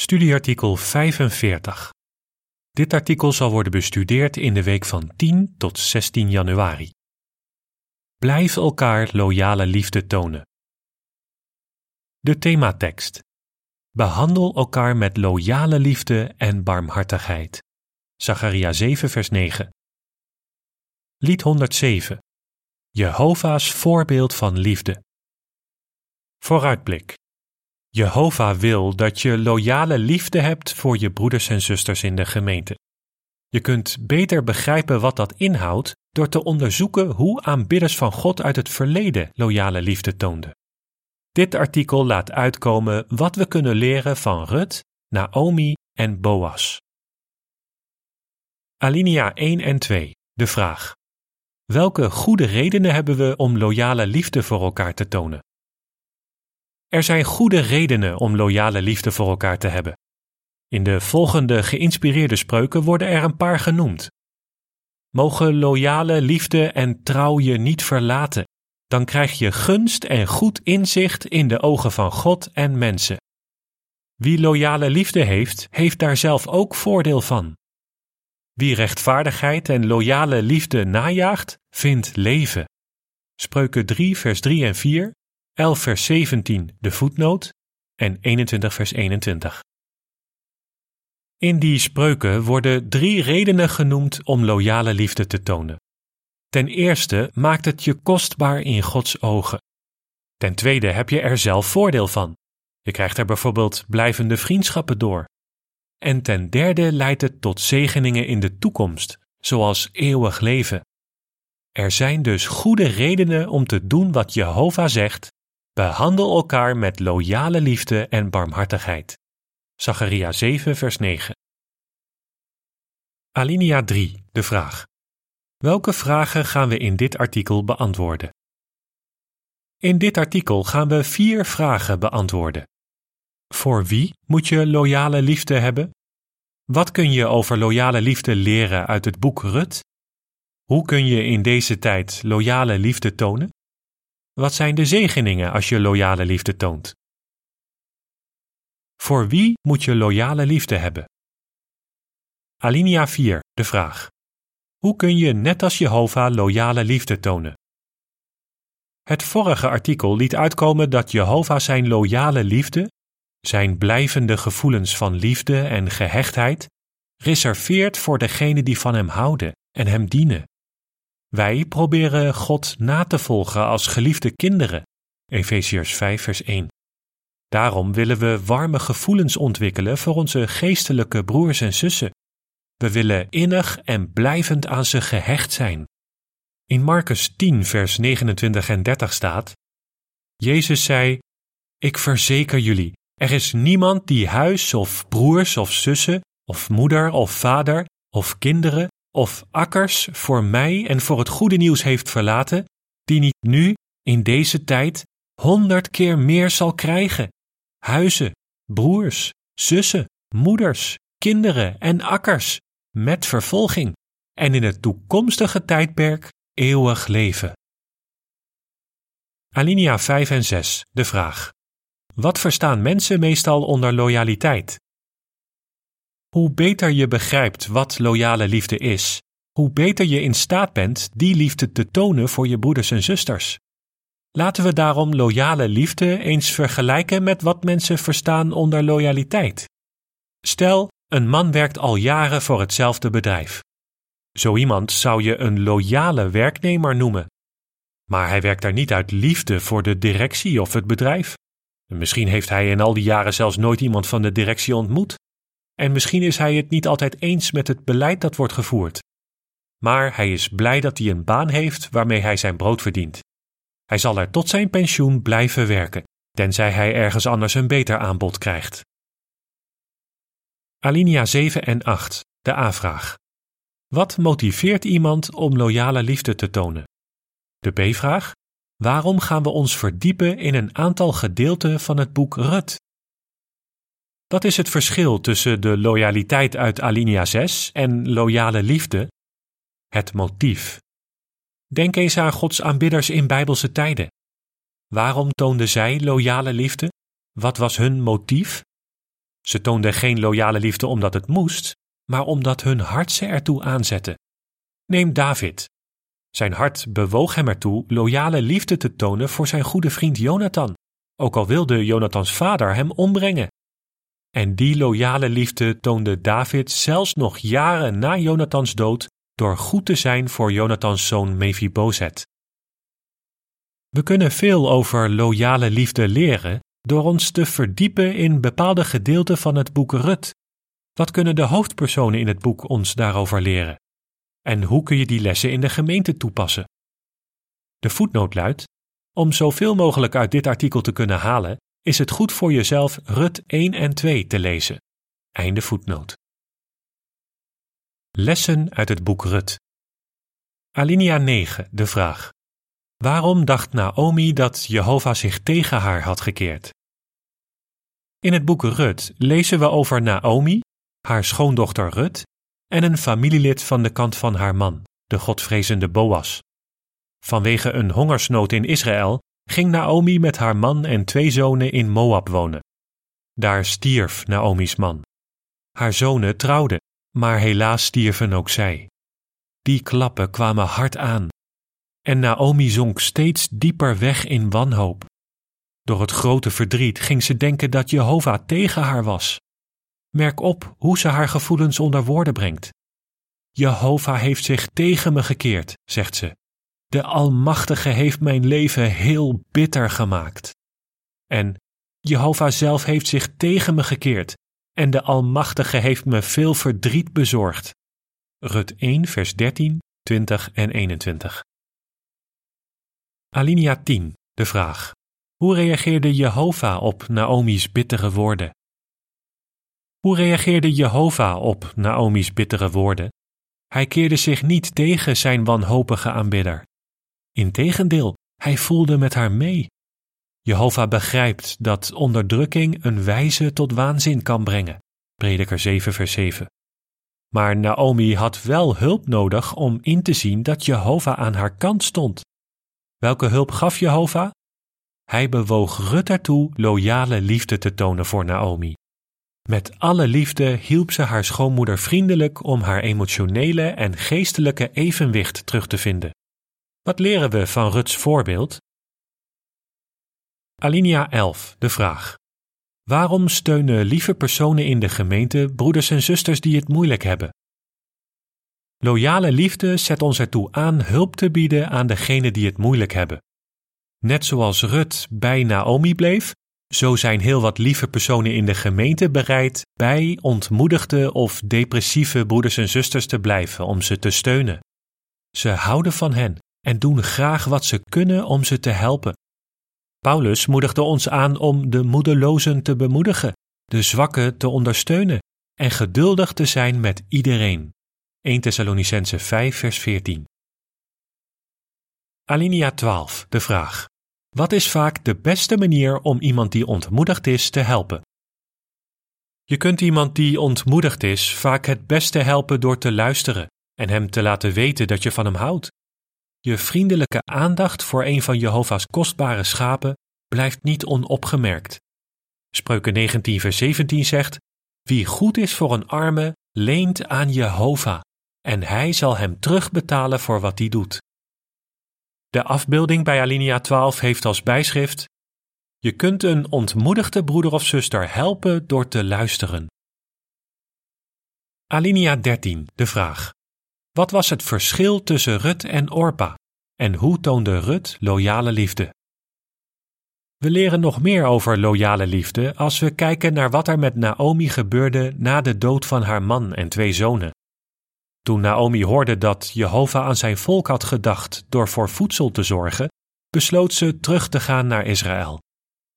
Studieartikel 45. Dit artikel zal worden bestudeerd in de week van 10 tot 16 januari. Blijf elkaar loyale liefde tonen. De thematekst. Behandel elkaar met loyale liefde en barmhartigheid. Zacharia 7 vers 9. Lied 107. Jehovah's voorbeeld van liefde. Vooruitblik. Jehovah wil dat je loyale liefde hebt voor je broeders en zusters in de gemeente. Je kunt beter begrijpen wat dat inhoudt door te onderzoeken hoe aanbidders van God uit het verleden loyale liefde toonden. Dit artikel laat uitkomen wat we kunnen leren van Rut, Naomi en Boas. Alinea 1 en 2. De vraag: Welke goede redenen hebben we om loyale liefde voor elkaar te tonen? Er zijn goede redenen om loyale liefde voor elkaar te hebben. In de volgende geïnspireerde spreuken worden er een paar genoemd. Mogen loyale liefde en trouw je niet verlaten, dan krijg je gunst en goed inzicht in de ogen van God en mensen. Wie loyale liefde heeft, heeft daar zelf ook voordeel van. Wie rechtvaardigheid en loyale liefde najaagt, vindt leven. Spreuken 3, vers 3 en 4 11 vers 17 de voetnoot en 21 vers 21. In die spreuken worden drie redenen genoemd om loyale liefde te tonen. Ten eerste maakt het je kostbaar in Gods ogen. Ten tweede heb je er zelf voordeel van. Je krijgt er bijvoorbeeld blijvende vriendschappen door. En ten derde leidt het tot zegeningen in de toekomst, zoals eeuwig leven. Er zijn dus goede redenen om te doen wat Jehovah zegt Behandel elkaar met loyale liefde en barmhartigheid. Zacharia 7, vers 9. Alinea 3, de vraag. Welke vragen gaan we in dit artikel beantwoorden? In dit artikel gaan we vier vragen beantwoorden. Voor wie moet je loyale liefde hebben? Wat kun je over loyale liefde leren uit het boek Rut? Hoe kun je in deze tijd loyale liefde tonen? Wat zijn de zegeningen als je loyale liefde toont? Voor wie moet je loyale liefde hebben? Alinea 4, de vraag. Hoe kun je net als Jehovah loyale liefde tonen? Het vorige artikel liet uitkomen dat Jehovah zijn loyale liefde, zijn blijvende gevoelens van liefde en gehechtheid, reserveert voor degenen die van hem houden en hem dienen. Wij proberen God na te volgen als geliefde kinderen. Efeziërs 5 vers 1. Daarom willen we warme gevoelens ontwikkelen voor onze geestelijke broers en zussen. We willen innig en blijvend aan ze gehecht zijn. In Marcus 10 vers 29 en 30 staat: Jezus zei: Ik verzeker jullie, er is niemand die huis of broers of zussen of moeder of vader of kinderen of akkers voor mij en voor het goede nieuws heeft verlaten, die niet nu, in deze tijd, honderd keer meer zal krijgen. Huizen, broers, zussen, moeders, kinderen en akkers, met vervolging, en in het toekomstige tijdperk eeuwig leven. Alinea 5 en 6, de vraag. Wat verstaan mensen meestal onder loyaliteit? Hoe beter je begrijpt wat loyale liefde is, hoe beter je in staat bent die liefde te tonen voor je broeders en zusters. Laten we daarom loyale liefde eens vergelijken met wat mensen verstaan onder loyaliteit. Stel, een man werkt al jaren voor hetzelfde bedrijf. Zo iemand zou je een loyale werknemer noemen. Maar hij werkt daar niet uit liefde voor de directie of het bedrijf. Misschien heeft hij in al die jaren zelfs nooit iemand van de directie ontmoet. En misschien is hij het niet altijd eens met het beleid dat wordt gevoerd. Maar hij is blij dat hij een baan heeft waarmee hij zijn brood verdient. Hij zal er tot zijn pensioen blijven werken, tenzij hij ergens anders een beter aanbod krijgt. Alinea 7 en 8, de A-vraag. Wat motiveert iemand om loyale liefde te tonen? De B-vraag. Waarom gaan we ons verdiepen in een aantal gedeelten van het boek Rut? Wat is het verschil tussen de loyaliteit uit alinea 6 en loyale liefde? Het motief. Denk eens aan Gods aanbidders in bijbelse tijden. Waarom toonden zij loyale liefde? Wat was hun motief? Ze toonden geen loyale liefde omdat het moest, maar omdat hun hart ze ertoe aanzette. Neem David. Zijn hart bewoog hem ertoe loyale liefde te tonen voor zijn goede vriend Jonathan, ook al wilde Jonathans vader hem ombrengen. En die loyale liefde toonde David zelfs nog jaren na Jonathans dood door goed te zijn voor Jonathans zoon Mephibozet. We kunnen veel over loyale liefde leren door ons te verdiepen in bepaalde gedeelten van het boek Rut. Wat kunnen de hoofdpersonen in het boek ons daarover leren? En hoe kun je die lessen in de gemeente toepassen? De voetnoot luidt: Om zoveel mogelijk uit dit artikel te kunnen halen, is het goed voor jezelf Rut 1 en 2 te lezen. Einde voetnoot. Lessen uit het boek Rut. Alinea 9, de vraag. Waarom dacht Naomi dat Jehovah zich tegen haar had gekeerd? In het boek Rut lezen we over Naomi, haar schoondochter Rut en een familielid van de kant van haar man, de godvrezende Boas. Vanwege een hongersnood in Israël ging Naomi met haar man en twee zonen in Moab wonen. Daar stierf Naomi's man. Haar zonen trouwden, maar helaas stierven ook zij. Die klappen kwamen hard aan. En Naomi zonk steeds dieper weg in wanhoop. Door het grote verdriet ging ze denken dat Jehovah tegen haar was. Merk op hoe ze haar gevoelens onder woorden brengt. Jehovah heeft zich tegen me gekeerd, zegt ze. De Almachtige heeft mijn leven heel bitter gemaakt. En Jehovah zelf heeft zich tegen me gekeerd en de Almachtige heeft me veel verdriet bezorgd. Rut 1, vers 13, 20 en 21. Alinea 10, de vraag. Hoe reageerde Jehovah op Naomi's bittere woorden? Hoe reageerde Jehovah op Naomi's bittere woorden? Hij keerde zich niet tegen zijn wanhopige aanbidder. Integendeel, hij voelde met haar mee. Jehovah begrijpt dat onderdrukking een wijze tot waanzin kan brengen. Prediker 7 vers 7. Maar Naomi had wel hulp nodig om in te zien dat Jehovah aan haar kant stond. Welke hulp gaf Jehovah? Hij bewoog Rut ertoe loyale liefde te tonen voor Naomi. Met alle liefde hielp ze haar schoonmoeder vriendelijk om haar emotionele en geestelijke evenwicht terug te vinden. Wat leren we van Ruts voorbeeld? Alinea 11, de vraag. Waarom steunen lieve personen in de gemeente broeders en zusters die het moeilijk hebben? Loyale liefde zet ons ertoe aan hulp te bieden aan degenen die het moeilijk hebben. Net zoals Rut bij Naomi bleef, zo zijn heel wat lieve personen in de gemeente bereid bij ontmoedigde of depressieve broeders en zusters te blijven om ze te steunen. Ze houden van hen en doen graag wat ze kunnen om ze te helpen. Paulus moedigde ons aan om de moedelozen te bemoedigen, de zwakken te ondersteunen en geduldig te zijn met iedereen. 1 Thessalonicense 5 vers 14 Alinea 12, de vraag. Wat is vaak de beste manier om iemand die ontmoedigd is te helpen? Je kunt iemand die ontmoedigd is vaak het beste helpen door te luisteren en hem te laten weten dat je van hem houdt. Je vriendelijke aandacht voor een van Jehovah's kostbare schapen blijft niet onopgemerkt. Spreuken 19 vers 17 zegt: Wie goed is voor een arme, leent aan Jehovah, en hij zal hem terugbetalen voor wat hij doet. De afbeelding bij alinea 12 heeft als bijschrift: Je kunt een ontmoedigde broeder of zuster helpen door te luisteren. Alinea 13, de vraag. Wat was het verschil tussen Rut en Orpa? En hoe toonde Rut loyale liefde? We leren nog meer over loyale liefde als we kijken naar wat er met Naomi gebeurde na de dood van haar man en twee zonen. Toen Naomi hoorde dat Jehovah aan zijn volk had gedacht door voor voedsel te zorgen, besloot ze terug te gaan naar Israël.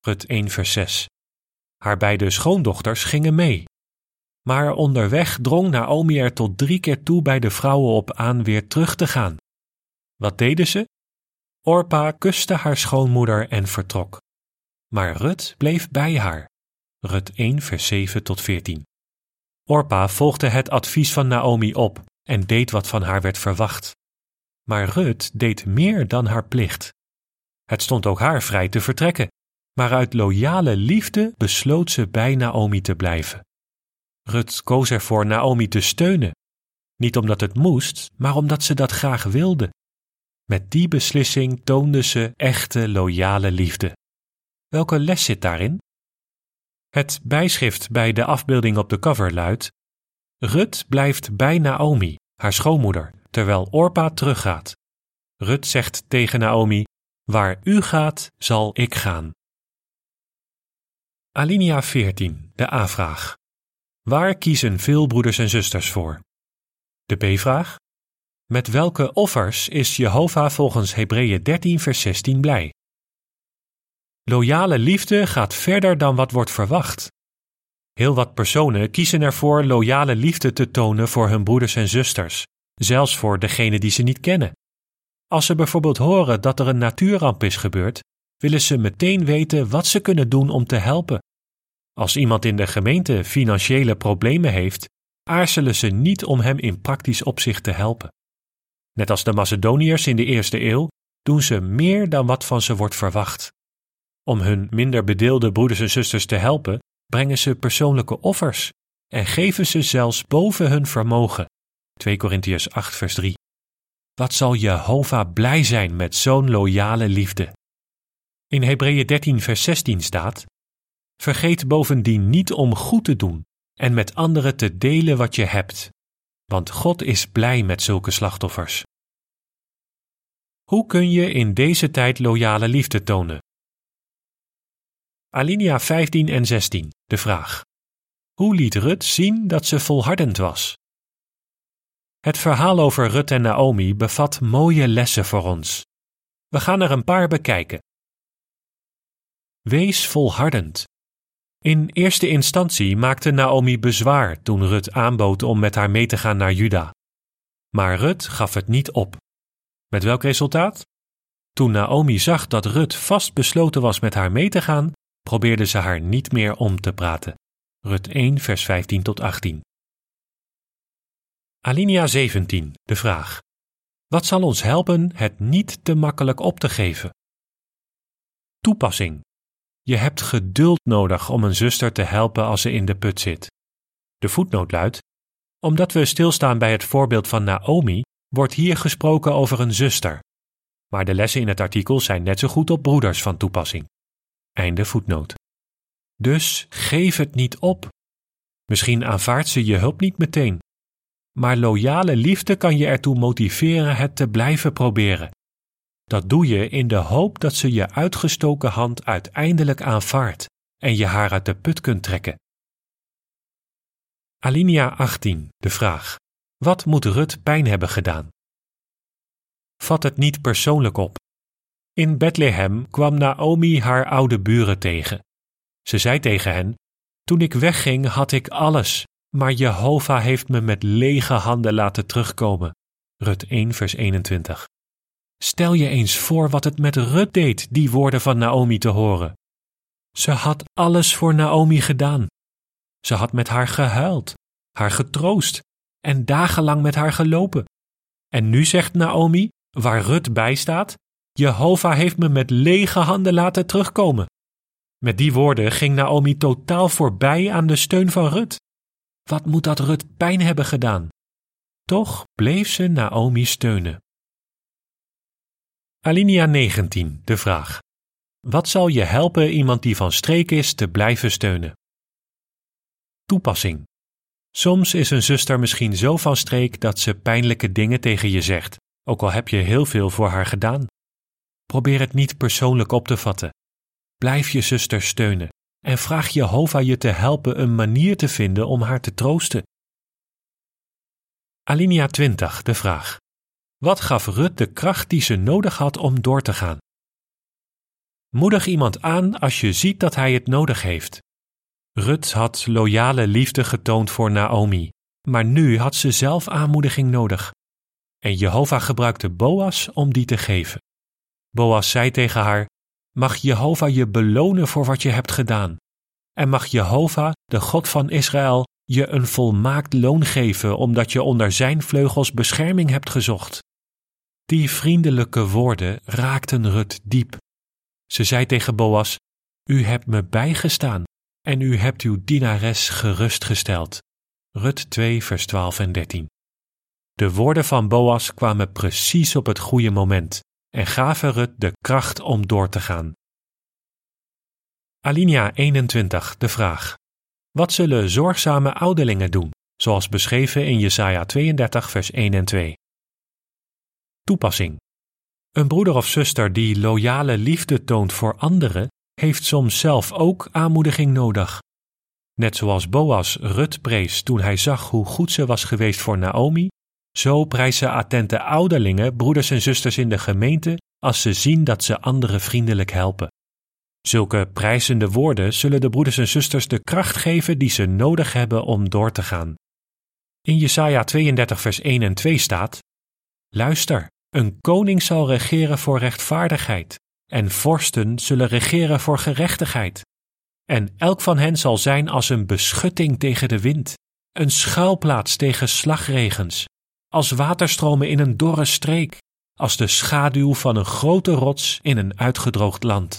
Rut 1 vers 6. Haar beide schoondochters gingen mee. Maar onderweg drong Naomi er tot drie keer toe bij de vrouwen op aan weer terug te gaan. Wat deden ze? Orpa kuste haar schoonmoeder en vertrok. Maar Rut bleef bij haar. Rut 1 vers 7 tot 14. Orpa volgde het advies van Naomi op en deed wat van haar werd verwacht. Maar Rut deed meer dan haar plicht. Het stond ook haar vrij te vertrekken. maar uit loyale liefde besloot ze bij Naomi te blijven. Rut koos ervoor Naomi te steunen, niet omdat het moest, maar omdat ze dat graag wilde. Met die beslissing toonde ze echte loyale liefde. Welke les zit daarin? Het bijschrift bij de afbeelding op de cover luidt: Rut blijft bij Naomi, haar schoonmoeder, terwijl Orpa teruggaat. Rut zegt tegen Naomi: Waar u gaat, zal ik gaan. Alinea 14, de A-vraag. Waar kiezen veel broeders en zusters voor? De B-vraag. Met welke offers is Jehovah volgens Hebreeën 13 vers 16 blij? Loyale liefde gaat verder dan wat wordt verwacht. Heel wat personen kiezen ervoor loyale liefde te tonen voor hun broeders en zusters, zelfs voor degene die ze niet kennen. Als ze bijvoorbeeld horen dat er een natuurramp is gebeurd, willen ze meteen weten wat ze kunnen doen om te helpen. Als iemand in de gemeente financiële problemen heeft, aarzelen ze niet om hem in praktisch opzicht te helpen. Net als de Macedoniërs in de eerste eeuw doen ze meer dan wat van ze wordt verwacht. Om hun minder bedeelde broeders en zusters te helpen, brengen ze persoonlijke offers en geven ze zelfs boven hun vermogen. 2 Korintiërs 8 vers 3. Wat zal Jehovah blij zijn met zo'n loyale liefde? In Hebreeën 13 vers 16 staat: Vergeet bovendien niet om goed te doen en met anderen te delen wat je hebt, want God is blij met zulke slachtoffers. Hoe kun je in deze tijd loyale liefde tonen? Alinea 15 en 16, de vraag. Hoe liet Rut zien dat ze volhardend was? Het verhaal over Rut en Naomi bevat mooie lessen voor ons. We gaan er een paar bekijken. Wees volhardend. In eerste instantie maakte Naomi bezwaar toen Rut aanbood om met haar mee te gaan naar Juda. Maar Rut gaf het niet op. Met welk resultaat? Toen Naomi zag dat Rut vast besloten was met haar mee te gaan, probeerde ze haar niet meer om te praten. Rut 1, vers 15 tot 18. Alinea 17, de vraag. Wat zal ons helpen het niet te makkelijk op te geven? Toepassing. Je hebt geduld nodig om een zuster te helpen als ze in de put zit. De voetnoot luidt: Omdat we stilstaan bij het voorbeeld van Naomi, wordt hier gesproken over een zuster. Maar de lessen in het artikel zijn net zo goed op broeders van toepassing. Einde voetnoot. Dus geef het niet op. Misschien aanvaardt ze je hulp niet meteen. Maar loyale liefde kan je ertoe motiveren het te blijven proberen. Dat doe je in de hoop dat ze je uitgestoken hand uiteindelijk aanvaardt en je haar uit de put kunt trekken. Alinea 18, de vraag. Wat moet Rut pijn hebben gedaan? Vat het niet persoonlijk op. In Bethlehem kwam Naomi haar oude buren tegen. Ze zei tegen hen: Toen ik wegging had ik alles, maar Jehovah heeft me met lege handen laten terugkomen. Rut 1, vers 21. Stel je eens voor wat het met Rut deed, die woorden van Naomi te horen. Ze had alles voor Naomi gedaan. Ze had met haar gehuild, haar getroost en dagenlang met haar gelopen. En nu zegt Naomi, waar Rut bij staat: Jehovah heeft me met lege handen laten terugkomen. Met die woorden ging Naomi totaal voorbij aan de steun van Rut. Wat moet dat Rut pijn hebben gedaan? Toch bleef ze Naomi steunen. Alinea 19, de vraag. Wat zal je helpen iemand die van streek is te blijven steunen? Toepassing. Soms is een zuster misschien zo van streek dat ze pijnlijke dingen tegen je zegt, ook al heb je heel veel voor haar gedaan. Probeer het niet persoonlijk op te vatten. Blijf je zuster steunen en vraag Jehovah je te helpen een manier te vinden om haar te troosten. Alinea 20, de vraag. Wat gaf Rut de kracht die ze nodig had om door te gaan? Moedig iemand aan als je ziet dat hij het nodig heeft. Rut had loyale liefde getoond voor Naomi, maar nu had ze zelf aanmoediging nodig. En Jehovah gebruikte Boas om die te geven. Boas zei tegen haar: Mag Jehovah je belonen voor wat je hebt gedaan? En mag Jehovah, de God van Israël, je een volmaakt loon geven omdat je onder zijn vleugels bescherming hebt gezocht? Die vriendelijke woorden raakten Rut diep. Ze zei tegen Boas: U hebt me bijgestaan en u hebt uw dienares gerustgesteld. Rut 2, vers 12 en 13. De woorden van Boas kwamen precies op het goede moment en gaven Rut de kracht om door te gaan. Alinea 21, de vraag. Wat zullen zorgzame ouderlingen doen, zoals beschreven in Jesaja 32, vers 1 en 2? Toepassing. Een broeder of zuster die loyale liefde toont voor anderen, heeft soms zelf ook aanmoediging nodig. Net zoals Boas Rut prees toen hij zag hoe goed ze was geweest voor Naomi, zo prijzen attente ouderlingen broeders en zusters in de gemeente als ze zien dat ze anderen vriendelijk helpen. Zulke prijzende woorden zullen de broeders en zusters de kracht geven die ze nodig hebben om door te gaan. In Jesaja 32 vers 1 en 2 staat: Luister, een koning zal regeren voor rechtvaardigheid, en vorsten zullen regeren voor gerechtigheid. En elk van hen zal zijn als een beschutting tegen de wind, een schuilplaats tegen slagregens, als waterstromen in een dorre streek, als de schaduw van een grote rots in een uitgedroogd land.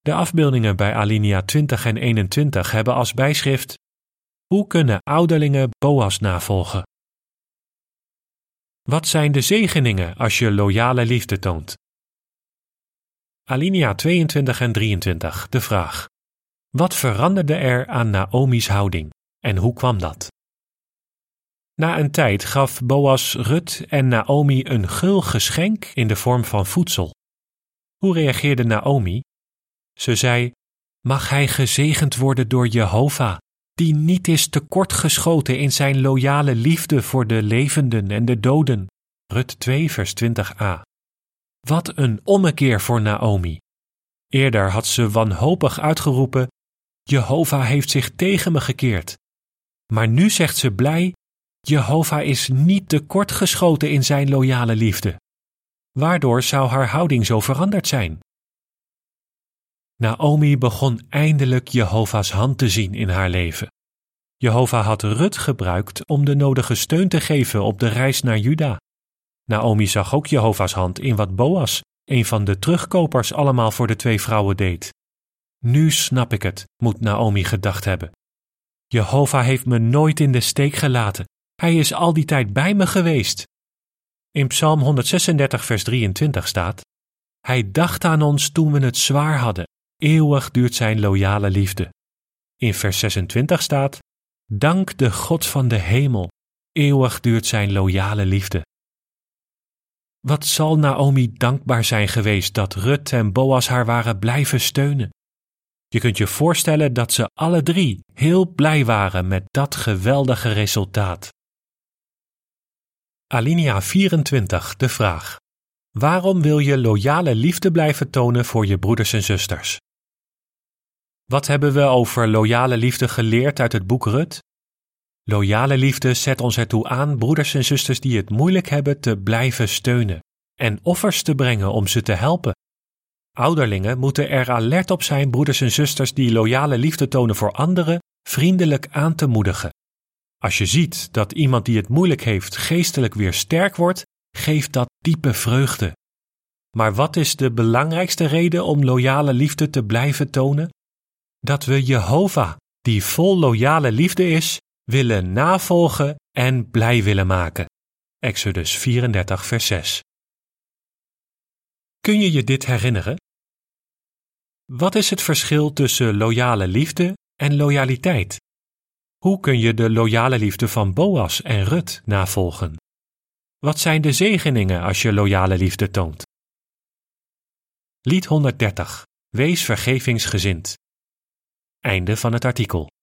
De afbeeldingen bij alinea 20 en 21 hebben als bijschrift Hoe kunnen ouderlingen Boas navolgen? Wat zijn de zegeningen als je loyale liefde toont? Alinea 22 en 23, de vraag. Wat veranderde er aan Naomi's houding en hoe kwam dat? Na een tijd gaf Boas Rut en Naomi een gul geschenk in de vorm van voedsel. Hoe reageerde Naomi? Ze zei: Mag hij gezegend worden door Jehovah, die niet is tekortgeschoten in zijn loyale liefde voor de levenden en de doden. Rut 2, vers 20a. Wat een ommekeer voor Naomi. Eerder had ze wanhopig uitgeroepen: Jehovah heeft zich tegen me gekeerd. Maar nu zegt ze blij: Jehovah is niet tekortgeschoten in zijn loyale liefde. Waardoor zou haar houding zo veranderd zijn? Naomi begon eindelijk Jehovah's hand te zien in haar leven. Jehovah had Rut gebruikt om de nodige steun te geven op de reis naar Juda. Naomi zag ook Jehovah's hand in wat Boas, een van de terugkopers, allemaal voor de twee vrouwen deed. Nu snap ik het, moet Naomi gedacht hebben. Jehovah heeft me nooit in de steek gelaten. Hij is al die tijd bij me geweest. In Psalm 136, vers 23 staat: Hij dacht aan ons toen we het zwaar hadden. Eeuwig duurt zijn loyale liefde. In vers 26 staat: Dank de God van de hemel. Eeuwig duurt zijn loyale liefde. Wat zal Naomi dankbaar zijn geweest dat Rut en Boas haar waren blijven steunen. Je kunt je voorstellen dat ze alle drie heel blij waren met dat geweldige resultaat. Alinea 24, de vraag. Waarom wil je loyale liefde blijven tonen voor je broeders en zusters? Wat hebben we over loyale liefde geleerd uit het boek Rut? Loyale liefde zet ons ertoe aan broeders en zusters die het moeilijk hebben te blijven steunen en offers te brengen om ze te helpen. Ouderlingen moeten er alert op zijn broeders en zusters die loyale liefde tonen voor anderen vriendelijk aan te moedigen. Als je ziet dat iemand die het moeilijk heeft geestelijk weer sterk wordt, geeft dat diepe vreugde. Maar wat is de belangrijkste reden om loyale liefde te blijven tonen? Dat we Jehovah, die vol loyale liefde is, willen navolgen en blij willen maken. Exodus 34, vers 6. Kun je je dit herinneren? Wat is het verschil tussen loyale liefde en loyaliteit? Hoe kun je de loyale liefde van Boas en Rut navolgen? Wat zijn de zegeningen als je loyale liefde toont? Lied 130. Wees vergevingsgezind. Einde van het artikel.